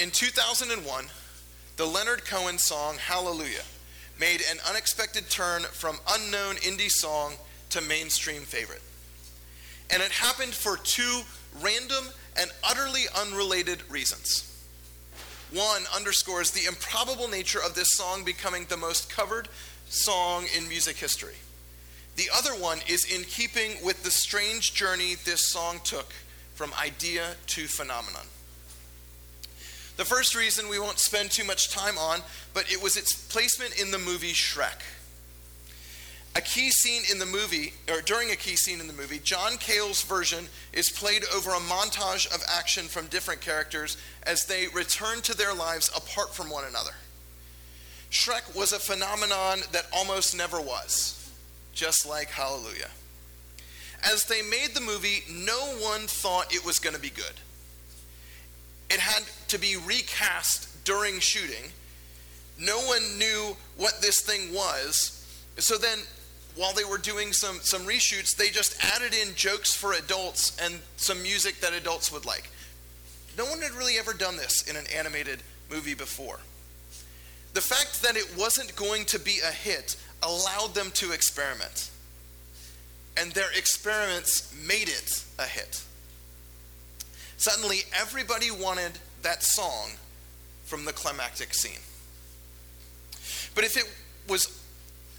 In 2001, the Leonard Cohen song Hallelujah made an unexpected turn from unknown indie song to mainstream favorite. And it happened for two random and utterly unrelated reasons. One underscores the improbable nature of this song becoming the most covered song in music history. The other one is in keeping with the strange journey this song took from idea to phenomenon. The first reason we won't spend too much time on, but it was its placement in the movie Shrek. A key scene in the movie, or during a key scene in the movie, John Cale's version is played over a montage of action from different characters as they return to their lives apart from one another. Shrek was a phenomenon that almost never was, just like Hallelujah. As they made the movie, no one thought it was going to be good. To be recast during shooting. No one knew what this thing was. So then, while they were doing some, some reshoots, they just added in jokes for adults and some music that adults would like. No one had really ever done this in an animated movie before. The fact that it wasn't going to be a hit allowed them to experiment. And their experiments made it a hit. Suddenly, everybody wanted that song from the climactic scene. But if it was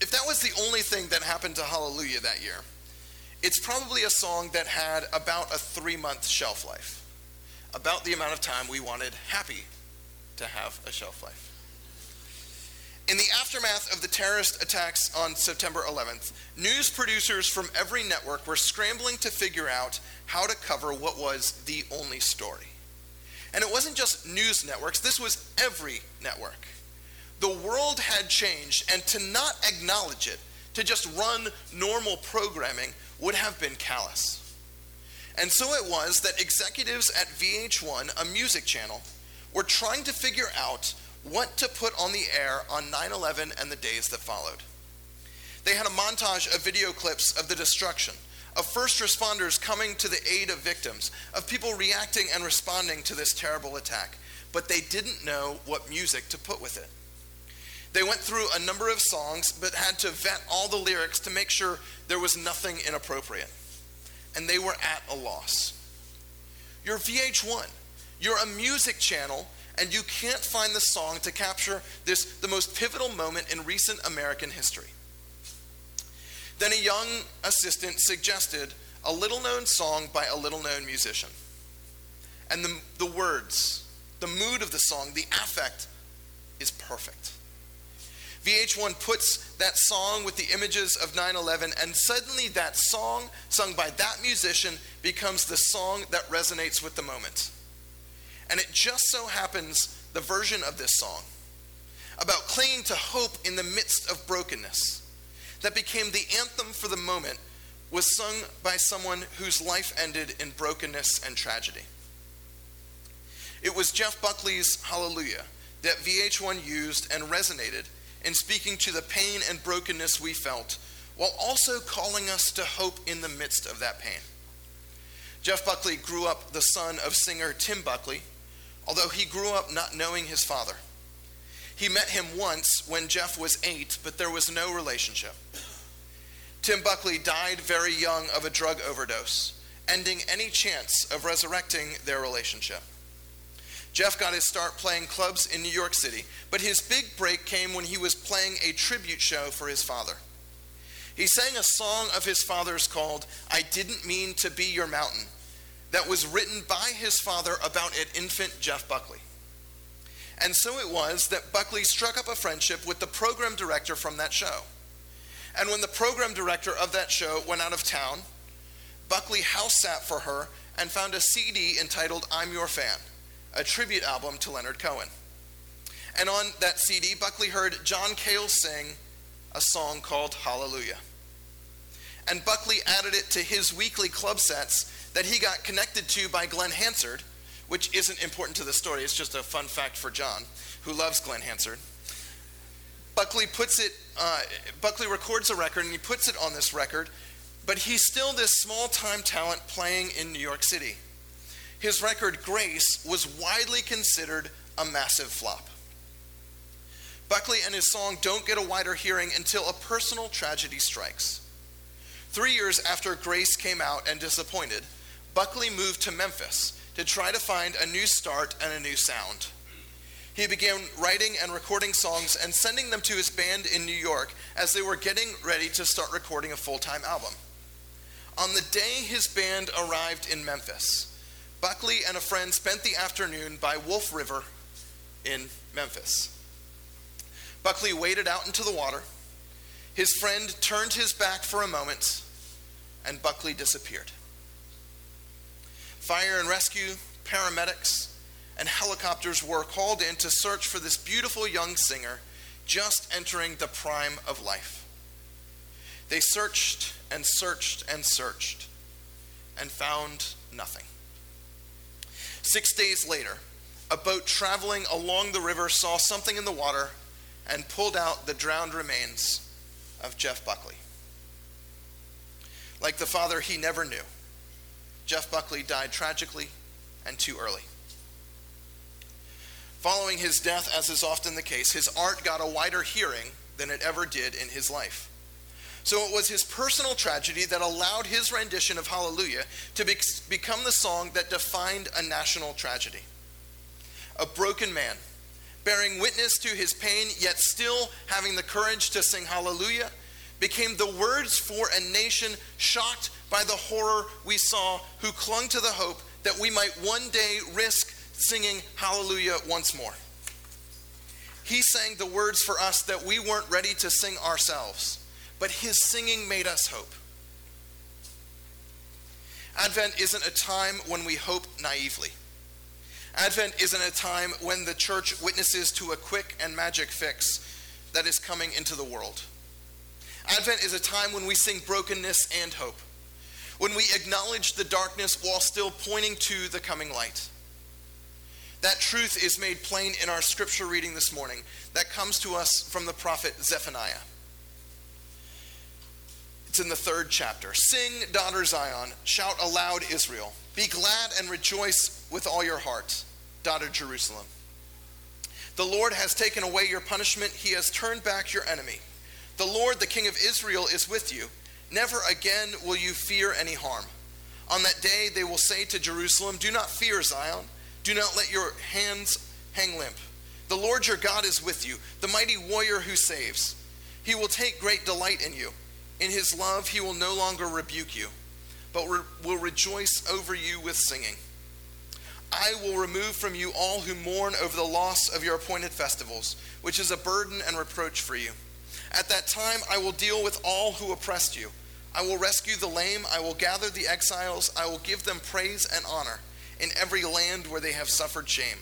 if that was the only thing that happened to Hallelujah that year, it's probably a song that had about a 3-month shelf life. About the amount of time we wanted Happy to have a shelf life. In the aftermath of the terrorist attacks on September 11th, news producers from every network were scrambling to figure out how to cover what was the only story. And it wasn't just news networks, this was every network. The world had changed, and to not acknowledge it, to just run normal programming, would have been callous. And so it was that executives at VH1, a music channel, were trying to figure out what to put on the air on 9 11 and the days that followed. They had a montage of video clips of the destruction, of first responders coming to the aid of victims, of people reacting and responding to this terrible attack, but they didn't know what music to put with it. They went through a number of songs, but had to vet all the lyrics to make sure there was nothing inappropriate. And they were at a loss. You're VH1, you're a music channel and you can't find the song to capture this the most pivotal moment in recent American history. Then a young assistant suggested a little known song by a little known musician. And the, the words, the mood of the song, the affect is perfect. VH1 puts that song with the images of 9 11, and suddenly that song, sung by that musician, becomes the song that resonates with the moment. And it just so happens the version of this song about clinging to hope in the midst of brokenness that became the anthem for the moment was sung by someone whose life ended in brokenness and tragedy. It was Jeff Buckley's Hallelujah that VH1 used and resonated in speaking to the pain and brokenness we felt, while also calling us to hope in the midst of that pain. Jeff Buckley grew up the son of singer Tim Buckley, although he grew up not knowing his father. He met him once when Jeff was eight, but there was no relationship. Tim Buckley died very young of a drug overdose, ending any chance of resurrecting their relationship. Jeff got his start playing clubs in New York City, but his big break came when he was playing a tribute show for his father. He sang a song of his father's called I Didn't Mean to Be Your Mountain that was written by his father about an infant Jeff Buckley. And so it was that Buckley struck up a friendship with the program director from that show. And when the program director of that show went out of town, Buckley house sat for her and found a CD entitled I'm Your Fan, a tribute album to Leonard Cohen. And on that CD, Buckley heard John Cale sing a song called Hallelujah. And Buckley added it to his weekly club sets that he got connected to by Glen Hansard, which isn't important to the story, it's just a fun fact for John, who loves Glen Hansard. Buckley puts it, uh, Buckley records a record and he puts it on this record, but he's still this small time talent playing in New York City. his record Grace was widely considered a massive flop. Buckley and his song don't get a wider hearing until a personal tragedy strikes. Three years after Grace came out and disappointed, Buckley moved to Memphis to try to find a new start and a new sound. He began writing and recording songs and sending them to his band in New York as they were getting ready to start recording a full time album. On the day his band arrived in Memphis, Buckley and a friend spent the afternoon by Wolf River in Memphis. Buckley waded out into the water. His friend turned his back for a moment, and Buckley disappeared. Fire and rescue, paramedics, and helicopters were called in to search for this beautiful young singer just entering the prime of life. They searched and searched and searched and found nothing. Six days later, a boat traveling along the river saw something in the water and pulled out the drowned remains of Jeff Buckley. Like the father he never knew, Jeff Buckley died tragically and too early. Following his death, as is often the case, his art got a wider hearing than it ever did in his life. So it was his personal tragedy that allowed his rendition of Hallelujah to be- become the song that defined a national tragedy. A broken man, bearing witness to his pain, yet still having the courage to sing Hallelujah, became the words for a nation shocked by the horror we saw, who clung to the hope that we might one day risk singing Hallelujah once more. He sang the words for us that we weren't ready to sing ourselves but his singing made us hope. Advent isn't a time when we hope naively. Advent isn't a time when the church witnesses to a quick and magic fix that is coming into the world. Advent is a time when we sing brokenness and hope, when we acknowledge the darkness while still pointing to the coming light. That truth is made plain in our scripture reading this morning that comes to us from the prophet Zephaniah. It's in the third chapter. Sing, daughter Zion. Shout aloud, Israel. Be glad and rejoice with all your heart, daughter Jerusalem. The Lord has taken away your punishment, he has turned back your enemy. The Lord, the King of Israel, is with you. Never again will you fear any harm. On that day, they will say to Jerusalem, Do not fear, Zion. Do not let your hands hang limp. The Lord your God is with you, the mighty warrior who saves. He will take great delight in you. In his love, he will no longer rebuke you, but re- will rejoice over you with singing. I will remove from you all who mourn over the loss of your appointed festivals, which is a burden and reproach for you. At that time, I will deal with all who oppressed you. I will rescue the lame. I will gather the exiles. I will give them praise and honor in every land where they have suffered shame.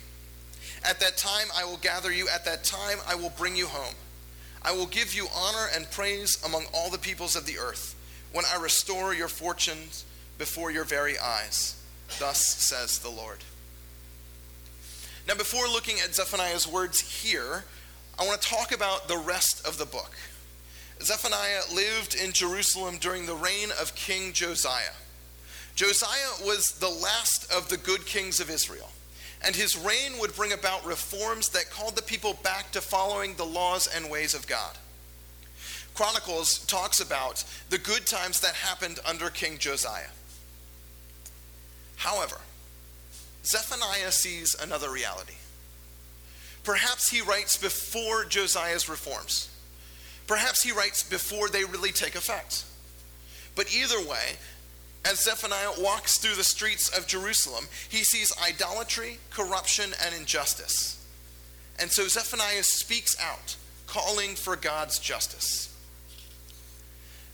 At that time, I will gather you. At that time, I will bring you home. I will give you honor and praise among all the peoples of the earth when I restore your fortunes before your very eyes. Thus says the Lord. Now, before looking at Zephaniah's words here, I want to talk about the rest of the book. Zephaniah lived in Jerusalem during the reign of King Josiah. Josiah was the last of the good kings of Israel and his reign would bring about reforms that called the people back to following the laws and ways of God. Chronicles talks about the good times that happened under King Josiah. However, Zephaniah sees another reality. Perhaps he writes before Josiah's reforms. Perhaps he writes before they really take effect. But either way, as Zephaniah walks through the streets of Jerusalem, he sees idolatry, corruption, and injustice. And so Zephaniah speaks out, calling for God's justice.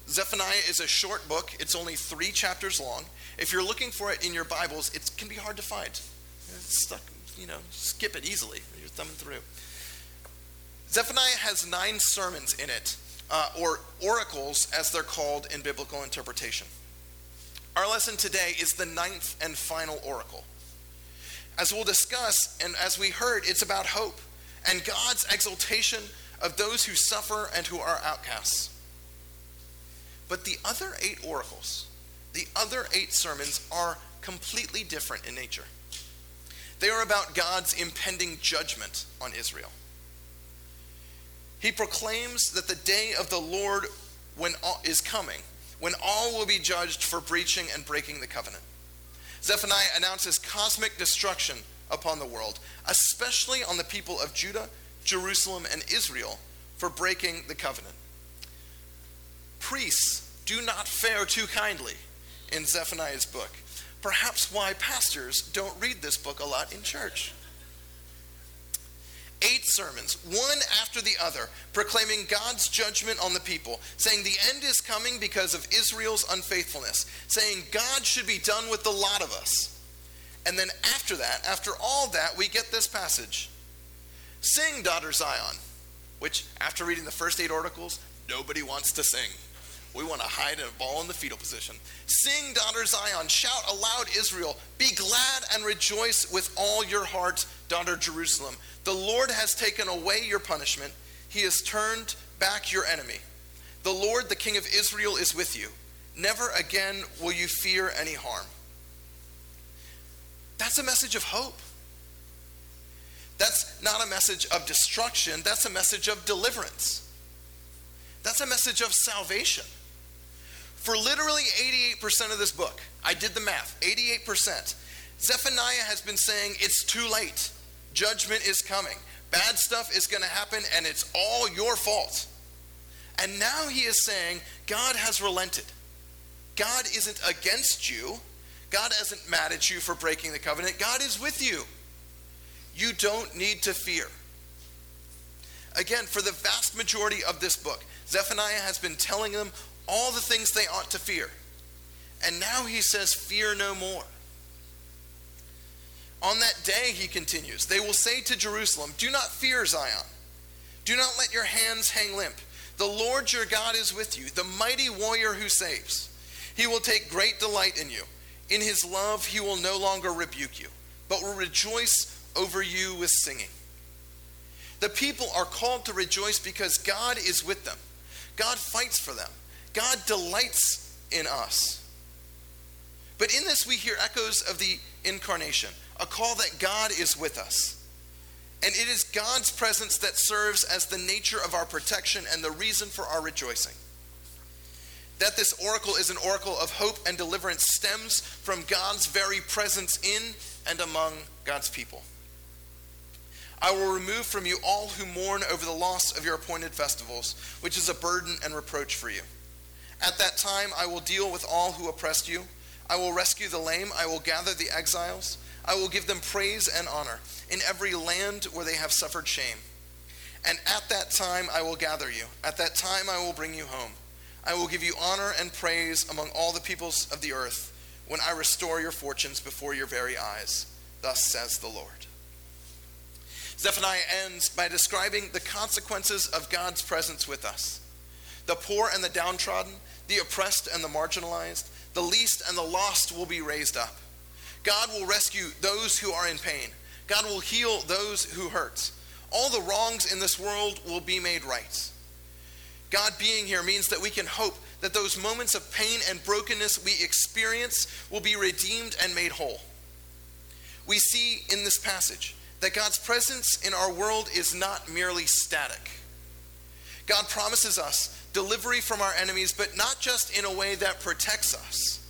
Zephaniah is a short book, it's only three chapters long. If you're looking for it in your Bibles, it can be hard to find. It's stuck, you know, skip it easily. Thumbing through. Zephaniah has nine sermons in it, uh, or oracles as they're called in biblical interpretation. Our lesson today is the ninth and final oracle. As we'll discuss, and as we heard, it's about hope and God's exaltation of those who suffer and who are outcasts. But the other eight oracles, the other eight sermons, are completely different in nature. They are about God's impending judgment on Israel. He proclaims that the day of the Lord when all, is coming, when all will be judged for breaching and breaking the covenant. Zephaniah announces cosmic destruction upon the world, especially on the people of Judah, Jerusalem, and Israel for breaking the covenant. Priests do not fare too kindly in Zephaniah's book. Perhaps why pastors don't read this book a lot in church. Eight sermons, one after the other, proclaiming God's judgment on the people, saying the end is coming because of Israel's unfaithfulness, saying God should be done with the lot of us. And then after that, after all that, we get this passage Sing, daughter Zion, which after reading the first eight oracles, nobody wants to sing. We want to hide in a ball in the fetal position. Sing, daughter Zion. Shout aloud, Israel. Be glad and rejoice with all your heart, daughter Jerusalem. The Lord has taken away your punishment, He has turned back your enemy. The Lord, the King of Israel, is with you. Never again will you fear any harm. That's a message of hope. That's not a message of destruction, that's a message of deliverance. That's a message of salvation. For literally 88% of this book, I did the math 88%. Zephaniah has been saying it's too late. Judgment is coming. Bad stuff is going to happen, and it's all your fault. And now he is saying God has relented. God isn't against you. God isn't mad at you for breaking the covenant. God is with you. You don't need to fear. Again, for the vast majority of this book, Zephaniah has been telling them all the things they ought to fear. And now he says, Fear no more. On that day, he continues, they will say to Jerusalem, Do not fear Zion. Do not let your hands hang limp. The Lord your God is with you, the mighty warrior who saves. He will take great delight in you. In his love, he will no longer rebuke you, but will rejoice over you with singing. The people are called to rejoice because God is with them. God fights for them. God delights in us. But in this, we hear echoes of the incarnation, a call that God is with us. And it is God's presence that serves as the nature of our protection and the reason for our rejoicing. That this oracle is an oracle of hope and deliverance stems from God's very presence in and among God's people. I will remove from you all who mourn over the loss of your appointed festivals, which is a burden and reproach for you. At that time, I will deal with all who oppressed you. I will rescue the lame. I will gather the exiles. I will give them praise and honor in every land where they have suffered shame. And at that time, I will gather you. At that time, I will bring you home. I will give you honor and praise among all the peoples of the earth when I restore your fortunes before your very eyes. Thus says the Lord. Zephaniah ends by describing the consequences of God's presence with us. The poor and the downtrodden, the oppressed and the marginalized, the least and the lost will be raised up. God will rescue those who are in pain. God will heal those who hurt. All the wrongs in this world will be made right. God being here means that we can hope that those moments of pain and brokenness we experience will be redeemed and made whole. We see in this passage that God's presence in our world is not merely static. God promises us delivery from our enemies, but not just in a way that protects us.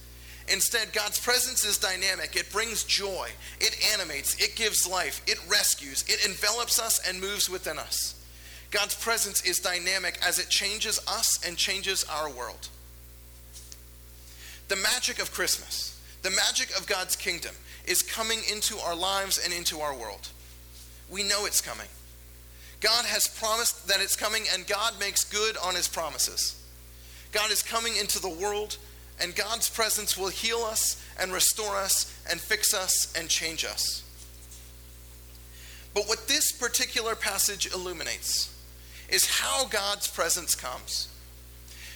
Instead, God's presence is dynamic. It brings joy, it animates, it gives life, it rescues, it envelops us and moves within us. God's presence is dynamic as it changes us and changes our world. The magic of Christmas, the magic of God's kingdom, is coming into our lives and into our world. We know it's coming. God has promised that it's coming, and God makes good on his promises. God is coming into the world, and God's presence will heal us and restore us and fix us and change us. But what this particular passage illuminates is how God's presence comes.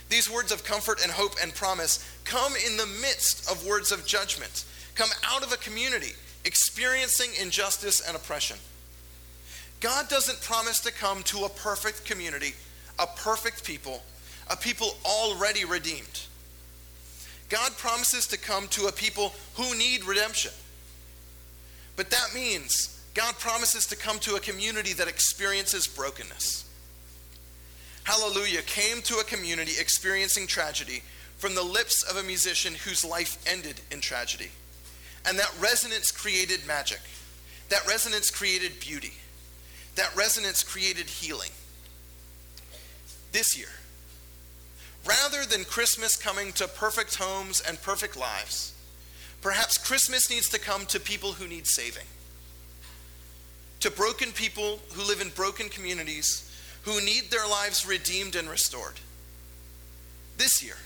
These words of comfort and hope and promise come in the midst of words of judgment, come out of a community experiencing injustice and oppression. God doesn't promise to come to a perfect community, a perfect people, a people already redeemed. God promises to come to a people who need redemption. But that means God promises to come to a community that experiences brokenness. Hallelujah came to a community experiencing tragedy from the lips of a musician whose life ended in tragedy. And that resonance created magic. That resonance created beauty. That resonance created healing. This year, rather than Christmas coming to perfect homes and perfect lives, perhaps Christmas needs to come to people who need saving. To broken people who live in broken communities who need their lives redeemed and restored. This year,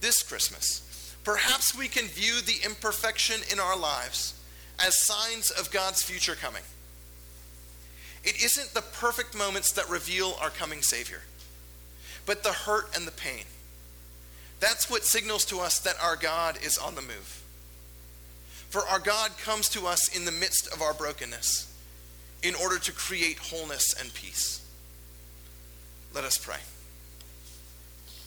this Christmas, perhaps we can view the imperfection in our lives as signs of God's future coming. It isn't the perfect moments that reveal our coming Savior, but the hurt and the pain. That's what signals to us that our God is on the move. For our God comes to us in the midst of our brokenness in order to create wholeness and peace. Let us pray.